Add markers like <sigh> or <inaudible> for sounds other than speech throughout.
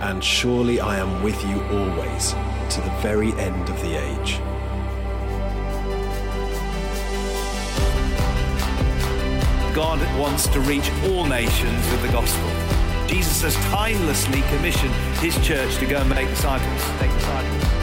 And surely I am with you always, to the very end of the age. God wants to reach all nations with the gospel. Jesus has timelessly commissioned his church to go and make disciples. Make disciples.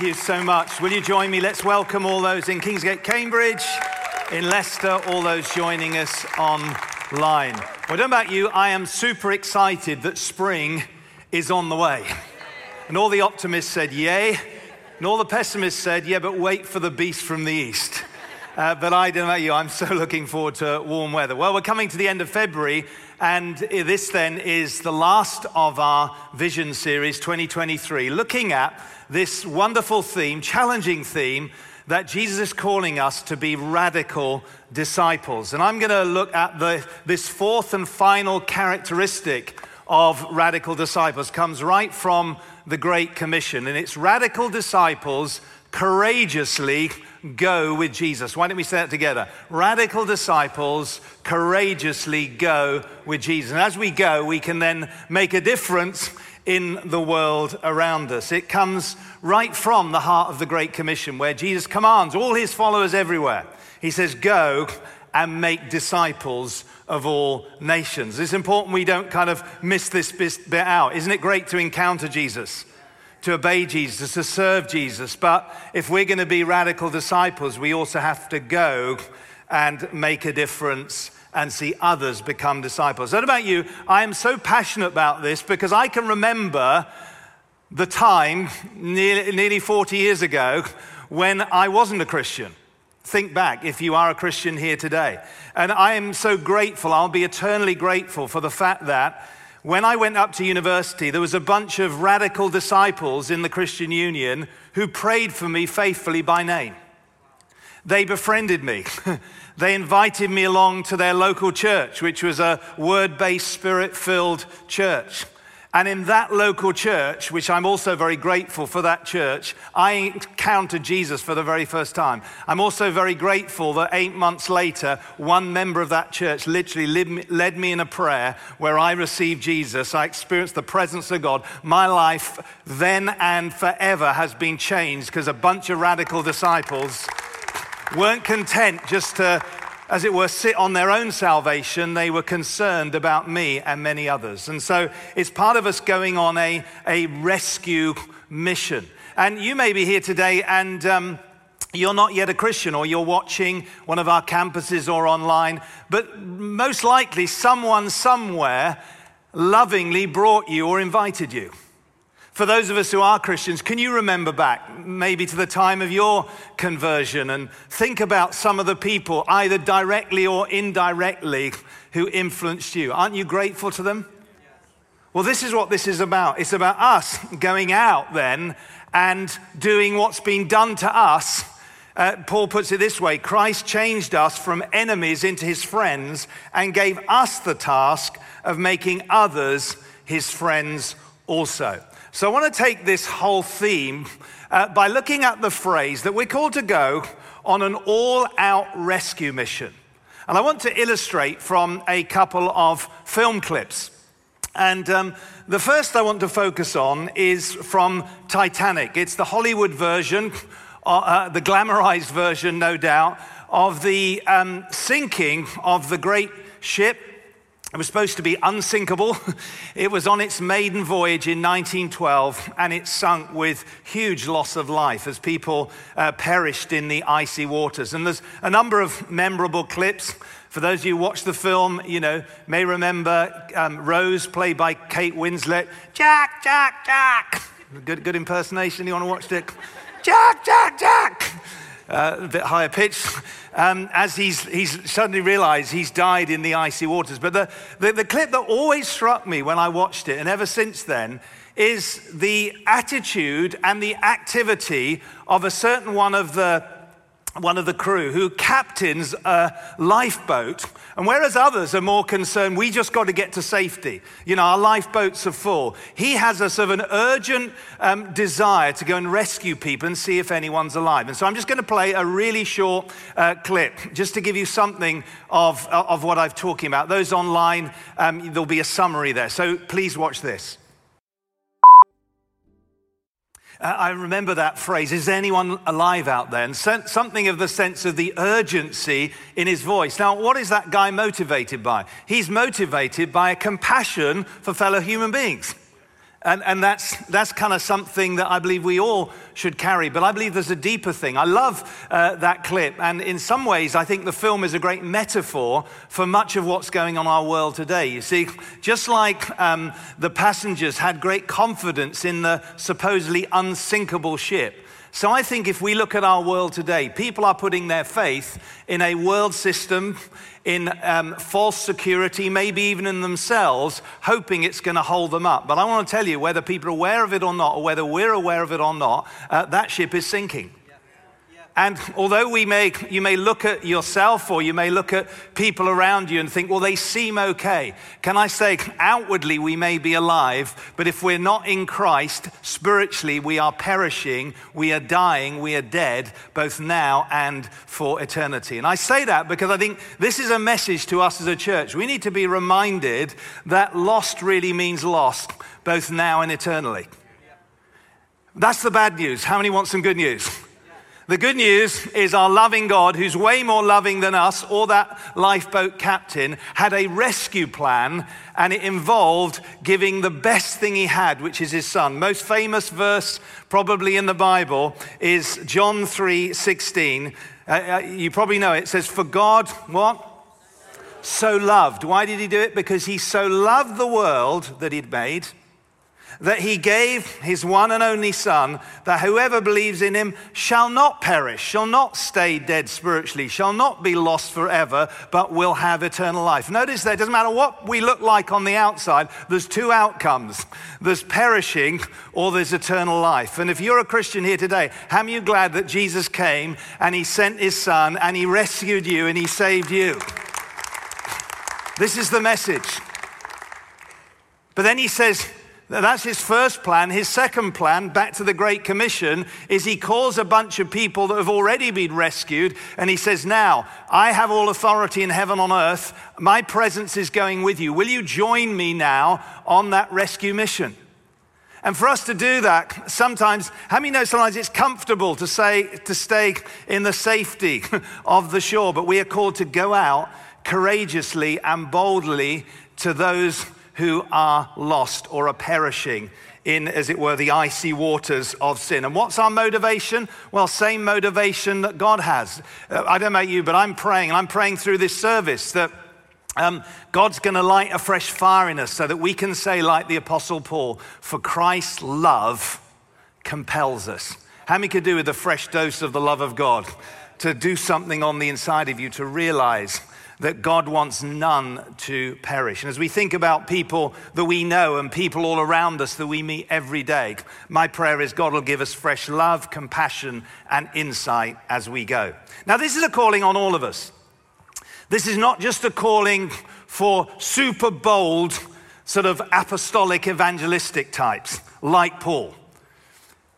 Thank you so much. Will you join me? Let's welcome all those in Kingsgate, Cambridge, in Leicester, all those joining us online. Well, I don't about you, I am super excited that spring is on the way. And all the optimists said, yay. And all the pessimists said, yeah, but wait for the beast from the east. Uh, but I don't know about you, I'm so <laughs> looking forward to warm weather. Well, we're coming to the end of February, and this then is the last of our Vision Series 2023, looking at this wonderful theme, challenging theme, that Jesus is calling us to be radical disciples. And I'm going to look at the, this fourth and final characteristic of radical disciples, comes right from the Great Commission, and it's radical disciples courageously go with Jesus. Why don't we say that together? Radical disciples courageously go with Jesus. And as we go, we can then make a difference in the world around us. It comes right from the heart of the Great Commission, where Jesus commands all his followers everywhere. He says, Go and make disciples of all nations. It's important we don't kind of miss this bit out. Isn't it great to encounter Jesus? To obey Jesus, to serve Jesus. But if we're going to be radical disciples, we also have to go and make a difference and see others become disciples. What about you? I am so passionate about this because I can remember the time nearly, nearly 40 years ago when I wasn't a Christian. Think back if you are a Christian here today. And I am so grateful, I'll be eternally grateful for the fact that when I went up to university, there was a bunch of radical disciples in the Christian Union who prayed for me faithfully by name. They befriended me. <laughs> they invited me along to their local church, which was a word based, spirit filled church. And in that local church, which I'm also very grateful for that church, I encountered Jesus for the very first time. I'm also very grateful that eight months later, one member of that church literally led me in a prayer where I received Jesus. I experienced the presence of God. My life then and forever has been changed because a bunch of radical disciples weren't content just to as it were, sit on their own salvation, they were concerned about me and many others. And so it's part of us going on a, a rescue mission. And you may be here today and um, you're not yet a Christian, or you're watching one of our campuses or online, but most likely someone somewhere lovingly brought you or invited you. For those of us who are Christians, can you remember back maybe to the time of your conversion and think about some of the people, either directly or indirectly, who influenced you? Aren't you grateful to them? Well, this is what this is about. It's about us going out then and doing what's been done to us. Uh, Paul puts it this way Christ changed us from enemies into his friends and gave us the task of making others his friends also. So I want to take this whole theme uh, by looking at the phrase that we're called to go on an all out rescue mission. And I want to illustrate from a couple of film clips. And um, the first I want to focus on is from Titanic. It's the Hollywood version, uh, uh, the glamorized version, no doubt, of the um, sinking of the great ship It was supposed to be unsinkable. <laughs> It was on its maiden voyage in 1912 and it sunk with huge loss of life as people uh, perished in the icy waters. And there's a number of memorable clips. For those of you who watched the film, you know, may remember um, Rose, played by Kate Winslet. Jack, Jack, Jack. Good, good impersonation. You want to watch it? Jack, Jack, Jack. Uh, a bit higher pitched <laughs> um, as he's, he's suddenly realized he's died in the icy waters. But the, the, the clip that always struck me when I watched it, and ever since then, is the attitude and the activity of a certain one of the one of the crew who captains a lifeboat. And whereas others are more concerned, we just got to get to safety. You know, our lifeboats are full. He has a sort of an urgent um, desire to go and rescue people and see if anyone's alive. And so I'm just going to play a really short uh, clip just to give you something of, of what I'm talking about. Those online, um, there'll be a summary there. So please watch this. I remember that phrase, is anyone alive out there? And something of the sense of the urgency in his voice. Now, what is that guy motivated by? He's motivated by a compassion for fellow human beings. And, and that's, that's kind of something that I believe we all should carry. But I believe there's a deeper thing. I love uh, that clip. And in some ways, I think the film is a great metaphor for much of what's going on in our world today. You see, just like um, the passengers had great confidence in the supposedly unsinkable ship, so I think if we look at our world today, people are putting their faith in a world system, in um, false security, maybe even in themselves, hoping it's going to hold them up. But I want to tell you, whether people are aware of it or not, or whether we're aware of it or not, uh, that ship is sinking. And although we may, you may look at yourself or you may look at people around you and think, well, they seem okay. Can I say, outwardly, we may be alive, but if we're not in Christ, spiritually, we are perishing, we are dying, we are dead, both now and for eternity. And I say that because I think this is a message to us as a church. We need to be reminded that lost really means lost, both now and eternally. That's the bad news. How many want some good news? The good news is our loving God, who's way more loving than us or that lifeboat captain, had a rescue plan and it involved giving the best thing he had, which is his son. Most famous verse probably in the Bible is John 3 16. Uh, uh, you probably know it. It says, For God, what? So loved. Why did he do it? Because he so loved the world that he'd made that he gave his one and only Son, that whoever believes in him shall not perish, shall not stay dead spiritually, shall not be lost forever, but will have eternal life. Notice that it doesn't matter what we look like on the outside, there's two outcomes there's perishing or there's eternal life. And if you're a Christian here today, how many you glad that Jesus came and he sent his Son and he rescued you and he saved you? This is the message. But then he says, that's his first plan. His second plan, back to the Great Commission, is he calls a bunch of people that have already been rescued and he says, Now, I have all authority in heaven on earth. My presence is going with you. Will you join me now on that rescue mission? And for us to do that, sometimes, how many know sometimes it's comfortable to say, to stay in the safety <laughs> of the shore, but we are called to go out courageously and boldly to those who are lost or are perishing in, as it were, the icy waters of sin. And what's our motivation? Well, same motivation that God has. Uh, I don't know about you, but I'm praying, and I'm praying through this service that um, God's going to light a fresh fire in us so that we can say, like the Apostle Paul, for Christ's love compels us. How many could do with a fresh dose of the love of God? To do something on the inside of you to realize that God wants none to perish. And as we think about people that we know and people all around us that we meet every day, my prayer is God will give us fresh love, compassion, and insight as we go. Now, this is a calling on all of us. This is not just a calling for super bold, sort of apostolic evangelistic types like Paul.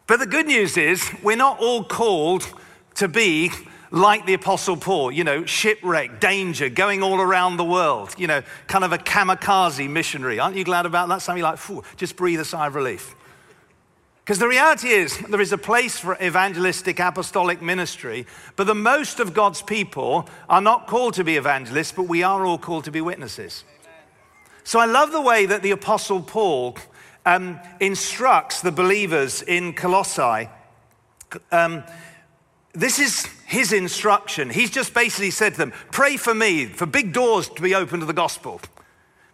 But the good news is, we're not all called to be like the Apostle Paul, you know, shipwreck, danger, going all around the world, you know, kind of a kamikaze missionary. Aren't you glad about that? Something like, just breathe a sigh of relief. Because the reality is, there is a place for evangelistic apostolic ministry, but the most of God's people are not called to be evangelists, but we are all called to be witnesses. So I love the way that the Apostle Paul um, instructs the believers in Colossae. Um, this is his instruction. He's just basically said to them, Pray for me, for big doors to be open to the gospel.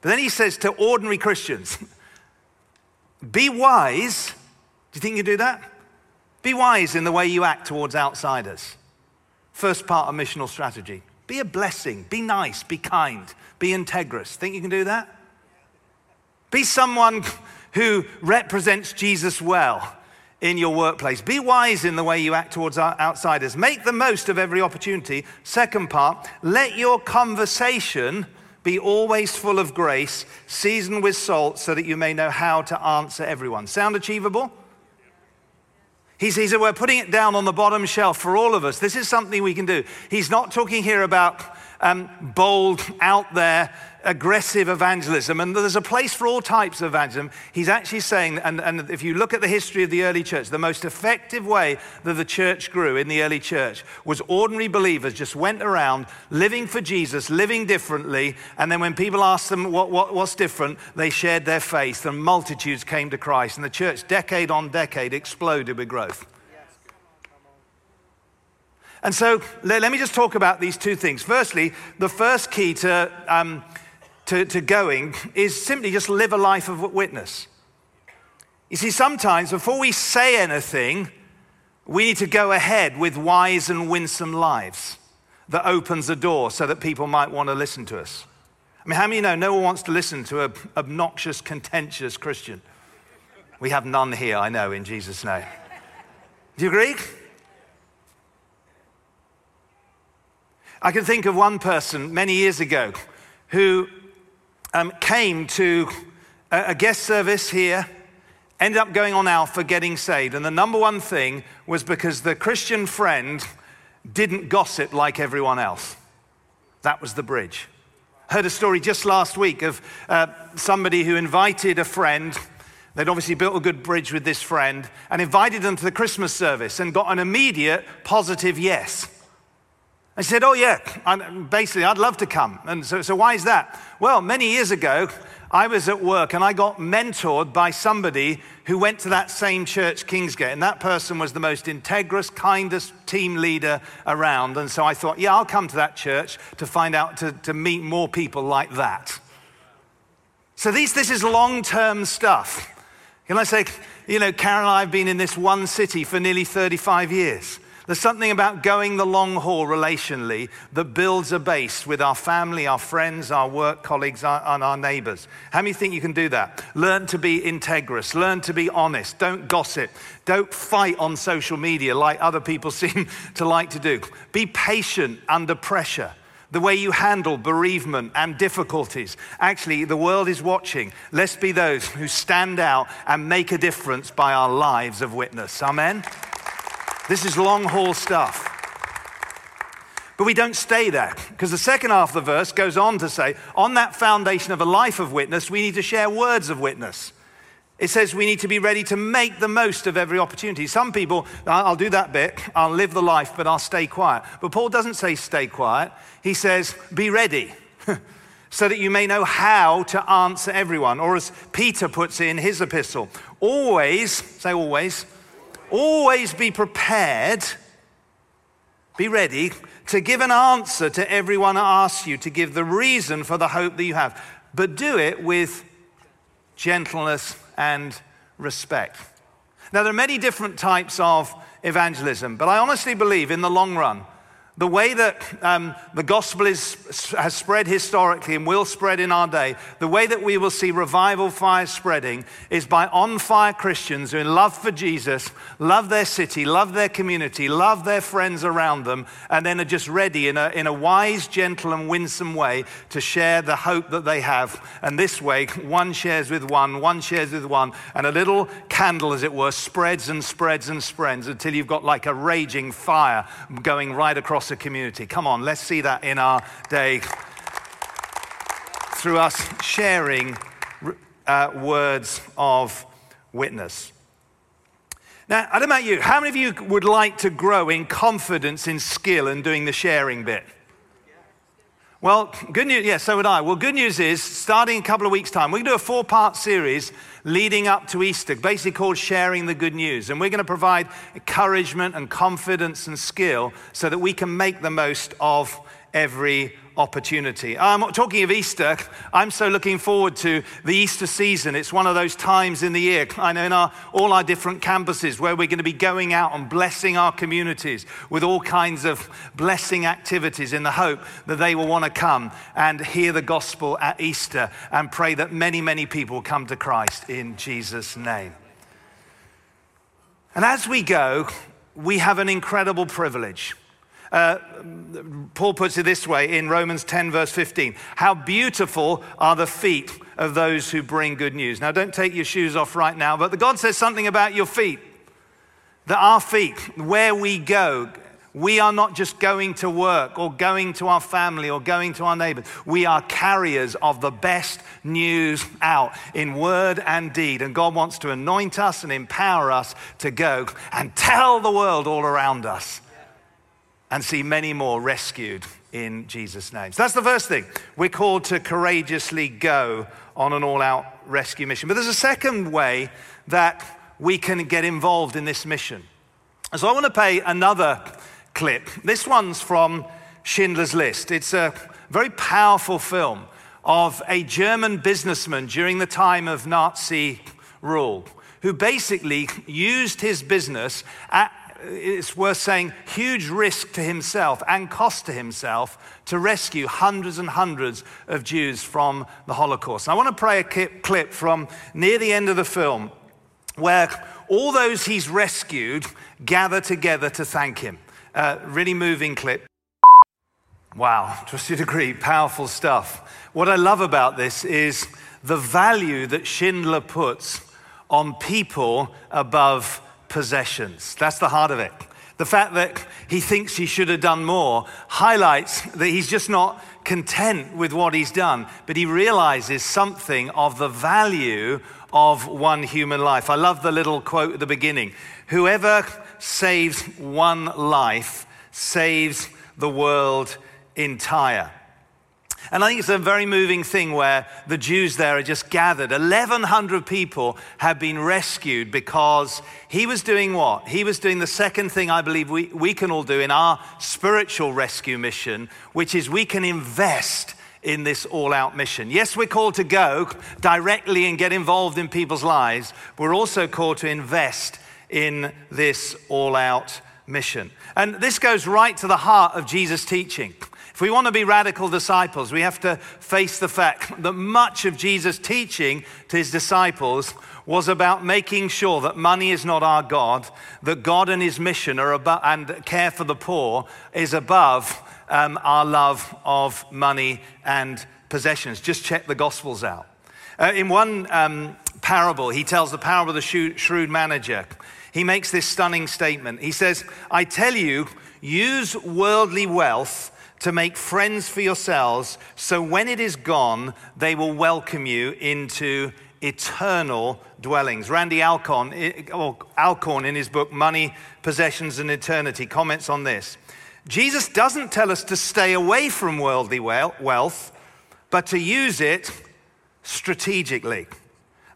But then he says to ordinary Christians, <laughs> Be wise. Do you think you do that? Be wise in the way you act towards outsiders. First part of missional strategy. Be a blessing, be nice, be kind, be integrous. Think you can do that? Be someone <laughs> who represents Jesus well in your workplace. Be wise in the way you act towards outsiders. Make the most of every opportunity. Second part, let your conversation be always full of grace, seasoned with salt, so that you may know how to answer everyone. Sound achievable? He says we're putting it down on the bottom shelf for all of us. This is something we can do. He's not talking here about um, bold, out there, aggressive evangelism. And there's a place for all types of evangelism. He's actually saying, and, and if you look at the history of the early church, the most effective way that the church grew in the early church was ordinary believers just went around living for Jesus, living differently. And then when people asked them what, what, what's different, they shared their faith and multitudes came to Christ. And the church, decade on decade, exploded with growth. And so let, let, me just talk about these two things. Firstly, the first key to, um, to, to going is simply just live a life of witness. You see, sometimes before we say anything, we need to go ahead with wise and winsome lives that opens a door so that people might want to listen to us. I mean, how many know no one wants to listen to an obnoxious, contentious Christian? We have none here, I know, in Jesus' name. Do you agree? I can think of one person many years ago who um, came to a, a guest service here, ended up going on Alpha, getting saved. And the number one thing was because the Christian friend didn't gossip like everyone else. That was the bridge. Heard a story just last week of uh, somebody who invited a friend. They'd obviously built a good bridge with this friend and invited them to the Christmas service and got an immediate positive yes. I said, Oh, yeah, I'm, basically, I'd love to come. And so, so, why is that? Well, many years ago, I was at work and I got mentored by somebody who went to that same church, Kingsgate. And that person was the most integrous, kindest team leader around. And so I thought, yeah, I'll come to that church to find out, to, to meet more people like that. So these, this is long term stuff. Can I say, you know, Karen and I have been in this one city for nearly 35 years. There's something about going the long haul relationally that builds a base with our family, our friends, our work colleagues, our, and our neighbors. How many think you can do that? Learn to be integrous, learn to be honest, don't gossip, don't fight on social media like other people <laughs> seem to like to do. Be patient under pressure the way you handle bereavement and difficulties. Actually, the world is watching. Let's be those who stand out and make a difference by our lives of witness. Amen. This is long haul stuff. But we don't stay there because the second half of the verse goes on to say, on that foundation of a life of witness, we need to share words of witness. It says we need to be ready to make the most of every opportunity. Some people, I'll do that bit, I'll live the life, but I'll stay quiet. But Paul doesn't say stay quiet, he says be ready. <laughs> so that you may know how to answer everyone. Or as Peter puts it in his epistle, always, say always, Always be prepared, be ready to give an answer to everyone who asks you, to give the reason for the hope that you have. But do it with gentleness and respect. Now, there are many different types of evangelism, but I honestly believe in the long run, the way that um, the gospel is, has spread historically and will spread in our day, the way that we will see revival fire spreading is by on fire Christians who, in love for Jesus, love their city, love their community, love their friends around them, and then are just ready in a, in a wise, gentle, and winsome way to share the hope that they have. And this way, one shares with one, one shares with one, and a little candle, as it were, spreads and spreads and spreads until you've got like a raging fire going right across community. Come on, let's see that in our day through us sharing uh, words of witness. Now, I don't know about you, how many of you would like to grow in confidence, in skill, and doing the sharing bit? Well, good news, yeah, so would I. Well, good news is, starting a couple of weeks' time, we're going to do a four part series leading up to Easter, basically called Sharing the Good News. And we're going to provide encouragement and confidence and skill so that we can make the most of every opportunity. I'm talking of Easter. I'm so looking forward to the Easter season. It's one of those times in the year. I know in our, all our different campuses where we're going to be going out and blessing our communities with all kinds of blessing activities in the hope that they will want to come and hear the gospel at Easter and pray that many, many people come to Christ in Jesus' name. And as we go, we have an incredible privilege. Uh, Paul puts it this way in Romans 10, verse 15 How beautiful are the feet of those who bring good news. Now, don't take your shoes off right now, but the God says something about your feet. That our feet, where we go, we are not just going to work or going to our family or going to our neighbors. We are carriers of the best news out in word and deed. And God wants to anoint us and empower us to go and tell the world all around us and see many more rescued in Jesus' name. So that's the first thing. We're called to courageously go on an all out rescue mission. But there's a second way that we can get involved in this mission. So I want to play another clip. This one's from Schindler's List. It's a very powerful film of a German businessman during the time of Nazi rule who basically used his business at, it's worth saying, huge risk to himself and cost to himself to rescue hundreds and hundreds of Jews from the Holocaust. And I want to play a clip from near the end of the film where all those he's rescued gather together to thank him. Uh, really moving clip. Wow, trust you to a degree, powerful stuff. What I love about this is the value that Schindler puts on people above possessions. That's the heart of it. The fact that he thinks he should have done more highlights that he's just not content with what he's done, but he realizes something of the value of one human life. I love the little quote at the beginning Whoever saves one life saves the world entire. And I think it's a very moving thing where the Jews there are just gathered. 1,100 people have been rescued because he was doing what? He was doing the second thing I believe we, we can all do in our spiritual rescue mission, which is we can invest in this all out mission. Yes, we're called to go directly and get involved in people's lives. We're also called to invest in this all out mission. And this goes right to the heart of Jesus' teaching. If we want to be radical disciples, we have to face the fact that much of Jesus' teaching to his disciples was about making sure that money is not our God, that God and his mission are above, and care for the poor is above um, our love of money and possessions. Just check the Gospels out. Uh, in one um, parable, he tells the parable of the shrewd manager. He makes this stunning statement. He says, I tell you, use worldly wealth to make friends for yourselves, so when it is gone, they will welcome you into eternal dwellings. Randy Alcorn, or Alcorn in his book Money, Possessions, and Eternity comments on this. Jesus doesn't tell us to stay away from worldly wealth, but to use it strategically.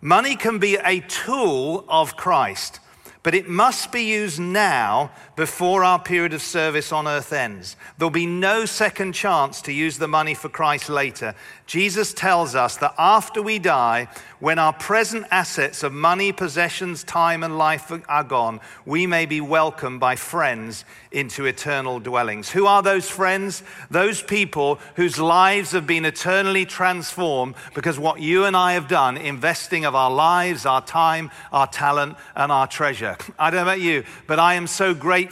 Money can be a tool of Christ, but it must be used now before our period of service on earth ends. There'll be no second chance to use the money for Christ later. Jesus tells us that after we die, when our present assets of money, possessions, time, and life are gone, we may be welcomed by friends into eternal dwellings. Who are those friends? Those people whose lives have been eternally transformed because what you and I have done, investing of our lives, our time, our talent, and our treasure. I don't know about you, but I am so grateful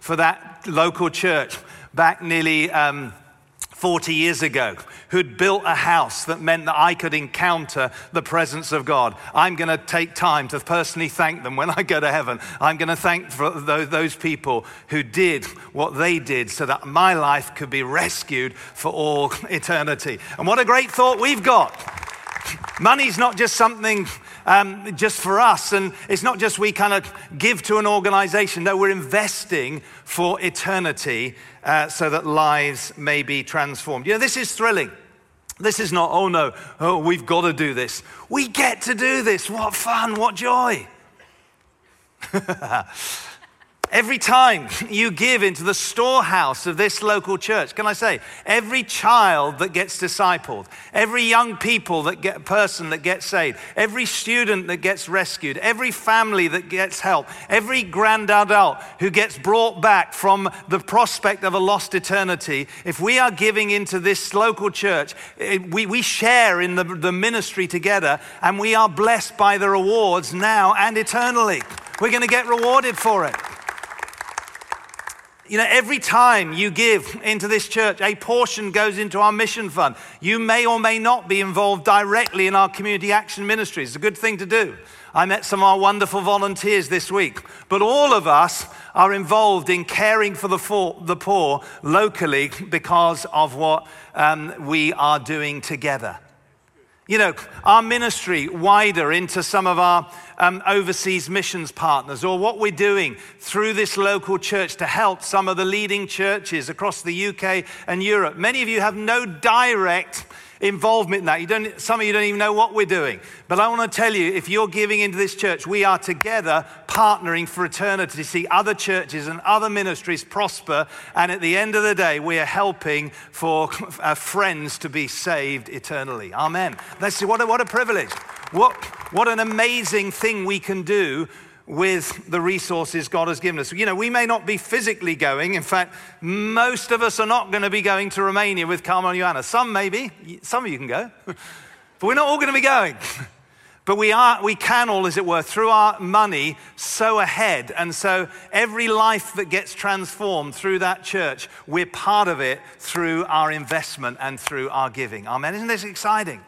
for that local church back nearly. Um, 40 years ago who'd built a house that meant that I could encounter the presence of God. I'm going to take time to personally thank them when I go to heaven. I'm going to thank those people who did what they did so that my life could be rescued for all eternity. And what a great thought we've got. Money's not just something um, just for us. And it's not just we kind of give to an organization. No, we're investing for eternity uh, so that lives may be transformed. You know, this is thrilling. This is not, oh no, oh, we've got to do this. We get to do this. What fun, what joy. <laughs> Every time you give into the storehouse of this local church, can I say, every child that gets discipled, every young people that get person that gets saved, every student that gets rescued, every family that gets help, every grand adult who gets brought back from the prospect of a lost eternity, if we are giving into this local church, it, we, we share in the, the ministry together and we are blessed by the rewards now and eternally. We're going to get rewarded for it. You know, every time you give into this church, a portion goes into our mission fund. You may or may not be involved directly in our community action ministries. It's a good thing to do. I met some of our wonderful volunteers this week, but all of us are involved in caring for the, for, the poor locally because of what um, we are doing together. You know, our ministry wider into some of our um, overseas missions partners, or what we're doing through this local church to help some of the leading churches across the UK and Europe. Many of you have no direct involvement in that. You don't, some of you don't even know what we're doing. But I want to tell you if you're giving into this church, we are together partnering for eternity to see other churches and other ministries prosper. And at the end of the day, we are helping for <laughs> friends to be saved eternally. Amen. Let's see, what a, what a privilege. What, what an amazing thing we can do with the resources God has given us. You know, we may not be physically going. In fact, most of us are not going to be going to Romania with Carmel and Joanna. Some maybe, some of you can go, <laughs> but we're not all going to be going. <laughs> But we, are, we can all, as it were, through our money, sow ahead. And so every life that gets transformed through that church, we're part of it through our investment and through our giving. Amen. Isn't this exciting?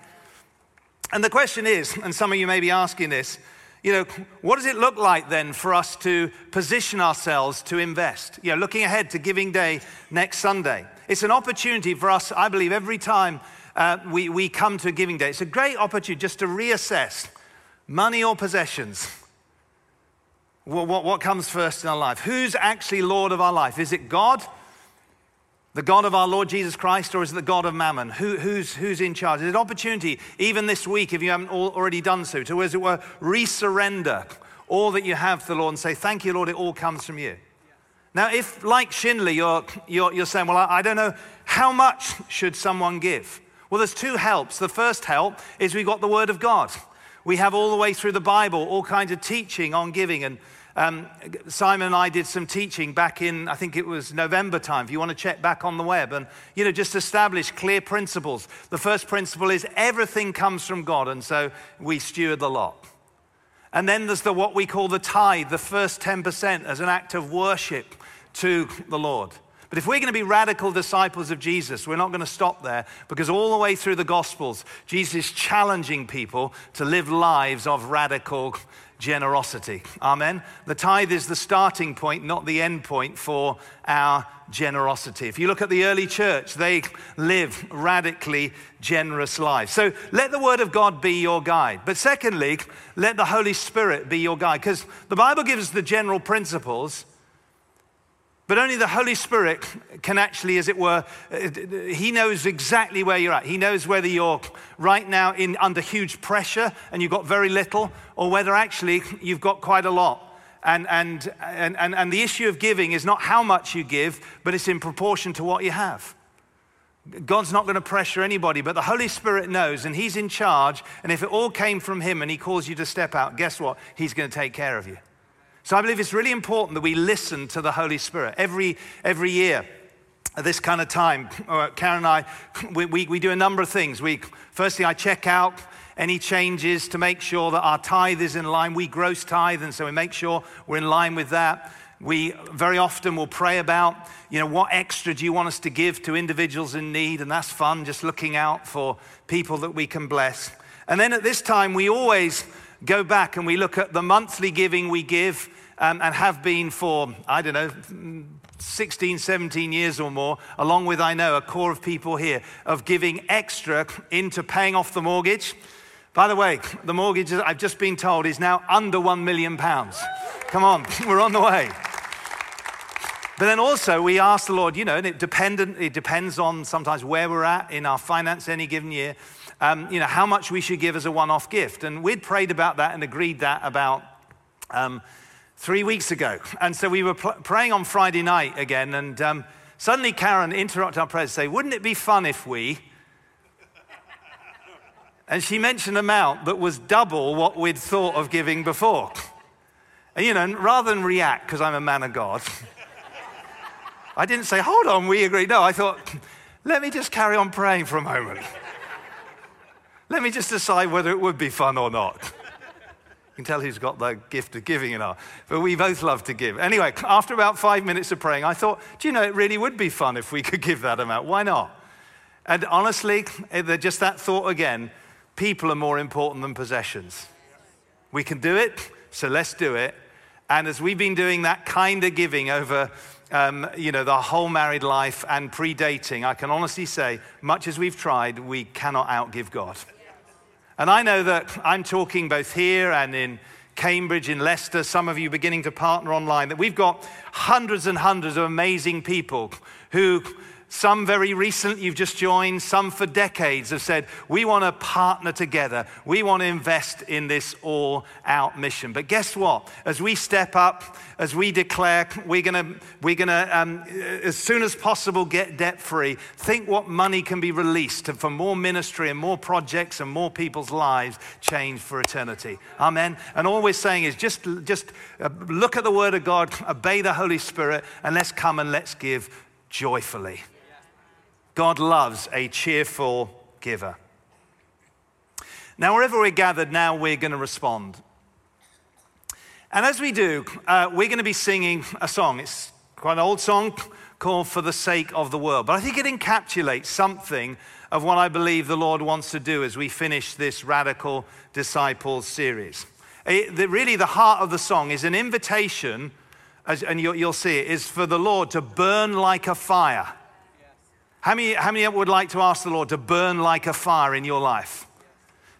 And the question is, and some of you may be asking this, you know, what does it look like then for us to position ourselves to invest? You know, looking ahead to Giving Day next Sunday. It's an opportunity for us, I believe, every time uh, we, we come to a Giving Day. It's a great opportunity just to reassess money or possessions. What, what, what comes first in our life? Who's actually Lord of our life? Is it God? The God of our Lord Jesus Christ, or is it the God of Mammon? Who, who's, who's in charge? It's an opportunity, even this week, if you haven't already done so, to, as it were, resurrender all that you have to the Lord and say, Thank you, Lord, it all comes from you. Now, if, like Shinley, you're, you're, you're saying, Well, I, I don't know, how much should someone give? Well, there's two helps. The first help is we've got the Word of God. We have all the way through the Bible all kinds of teaching on giving and um, Simon and I did some teaching back in, I think it was November time, if you want to check back on the web, and, you know, just establish clear principles. The first principle is everything comes from God, and so we steward the lot. And then there's the what we call the tithe, the first 10% as an act of worship to the Lord. But if we're going to be radical disciples of Jesus, we're not going to stop there because all the way through the Gospels, Jesus is challenging people to live lives of radical generosity. Amen. The tithe is the starting point, not the end point for our generosity. If you look at the early church, they live radically generous lives. So let the word of God be your guide. But secondly, let the Holy Spirit be your guide because the Bible gives the general principles. But only the Holy Spirit can actually, as it were, uh, He knows exactly where you're at. He knows whether you're right now in, under huge pressure and you've got very little, or whether actually you've got quite a lot. And, and, and, and, and the issue of giving is not how much you give, but it's in proportion to what you have. God's not going to pressure anybody, but the Holy Spirit knows, and He's in charge. And if it all came from Him and He calls you to step out, guess what? He's going to take care of you. So I believe it's really important that we listen to the Holy Spirit every, every year. At this kind of time, <clears throat> uh, Karen and I, <clears throat> we, we, we do a number of things. We, firstly, I check out any changes to make sure that our tithe is in line. We gross tithe, and so we make sure we're in line with that. We very often will pray about, you know, what extra do you want us to give to individuals in need? And that's fun, just looking out for people that we can bless. And then at this time, we always go back and we look at the monthly giving we give um, and have been for, I don't know, 16, 17 years or more, along with, I know, a core of people here, of giving extra into paying off the mortgage, By the way, the mortgage, I've just been told, is now under £1 million. Come on, <laughs> we're on the way. But then also, we ask the Lord, you know, and it, dependent, it depends on sometimes where we're at in our finance any given year, um, you know, how much we should give as a one off gift. And we'd prayed about that and agreed that about um, three weeks ago. And so we were pl- praying on Friday night again, and um, suddenly Karen interrupted our prayers to say, Wouldn't it be fun if we? <laughs> And she mentioned an amount that was double what we'd thought of giving before. And you know, rather than react, because I'm a man of God, I didn't say, hold on, we agree. No, I thought, <clears throat> let me just carry on praying for a moment. <laughs> let me just decide whether it would be fun or not. You can tell who's got the gift of giving in our, but we both love to give. Anyway, <clears throat> after about five minutes of praying, I thought, do you know, it really would be fun if we could <laughs> give that amount. Why not? And honestly, eh, just that thought again, people are more important than possessions. We can do it, so let's do it. And as we've been doing that kind of giving over um, you know, the whole married life and predating, I can honestly say, much as we've tried, we cannot outgive God. And I know that I'm talking both here and in Cambridge, in Leicester, some of you beginning to partner online, that we've got hundreds and hundreds of amazing people who some very recent, you've just joined, some for decades have said, we want to partner together. We want to invest in this all out mission. But guess what? As we step up, as we declare, we're going to, we're going to um, as soon as possible, get debt free. Think what money can be released for more ministry and more projects and more people's lives changed for eternity. Amen. And all we're saying is just, just uh, look at the word of God, obey the Holy Spirit, and let's come and let's give joyfully. God loves a cheerful giver. Now, wherever we're gathered, now we're going to respond. And as we do, uh, we're going to be singing a song. It's quite an old song called For the Sake of the World. But I think it encapsulates something of what I believe the Lord wants to do as we finish this Radical Disciples series. It, the, really, the heart of the song is an invitation, as, and you'll, you'll see it, is for the Lord to burn like a fire how many, how many would like to ask the Lord to burn like a fire in your life?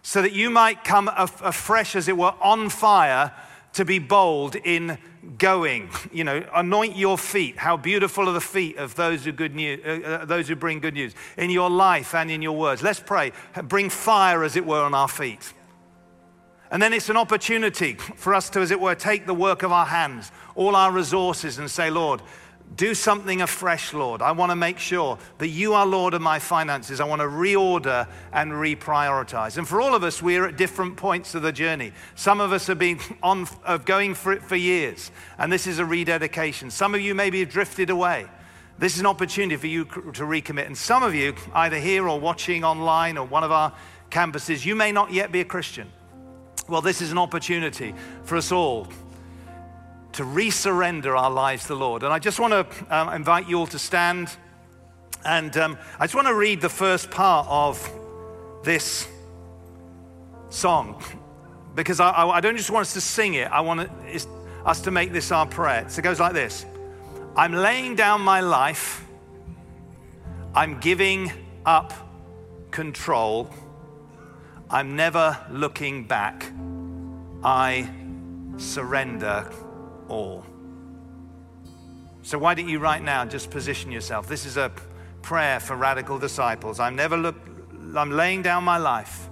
So that you might come afresh, as it were, on fire to be bold in going. You know, anoint your feet. How beautiful are the feet of those who, good news, uh, uh, those who bring good news in your life and in your words. Let's pray. Bring fire, as it were, on our feet. And then it's an opportunity for us to, as it were, take the work of our hands, all our resources, and say, Lord, do something afresh, Lord. I want to make sure that you are Lord of my finances. I want to reorder and reprioritize. And for all of us, we're at different points of the journey. Some of us have been <laughs> on of going for it for years, and this is a rededication. Some of you maybe have drifted away. This is an opportunity for you to recommit. And some of you, either here or watching online or one of our campuses, you may not yet be a Christian. Well, this is an opportunity for us all to resurrender our lives to the Lord. And I just want to um, invite you all to stand. And um, I just want to read the first part of this song because I, I, I don't just want us to sing it, I want us to make this our prayer. So it goes like this I'm laying down my life, I'm giving up control, I'm never looking back, I surrender all. So, why don't you right now just position yourself? This is a prayer for radical disciples. I'm never look, I'm laying down my life.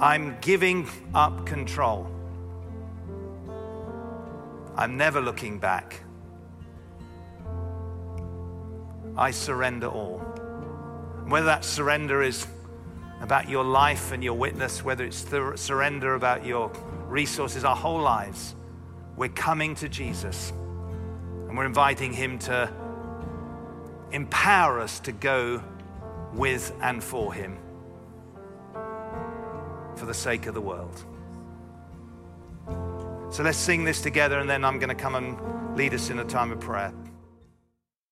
I'm giving up control. I'm never looking back. I surrender all. Whether that surrender is about your life and your witness, whether it's the surrender about your resources, our whole lives, we're coming to Jesus and we're inviting Him to empower us to go with and for Him for the sake of the world. So let's sing this together, and then I'm going to come and lead us in a time of prayer.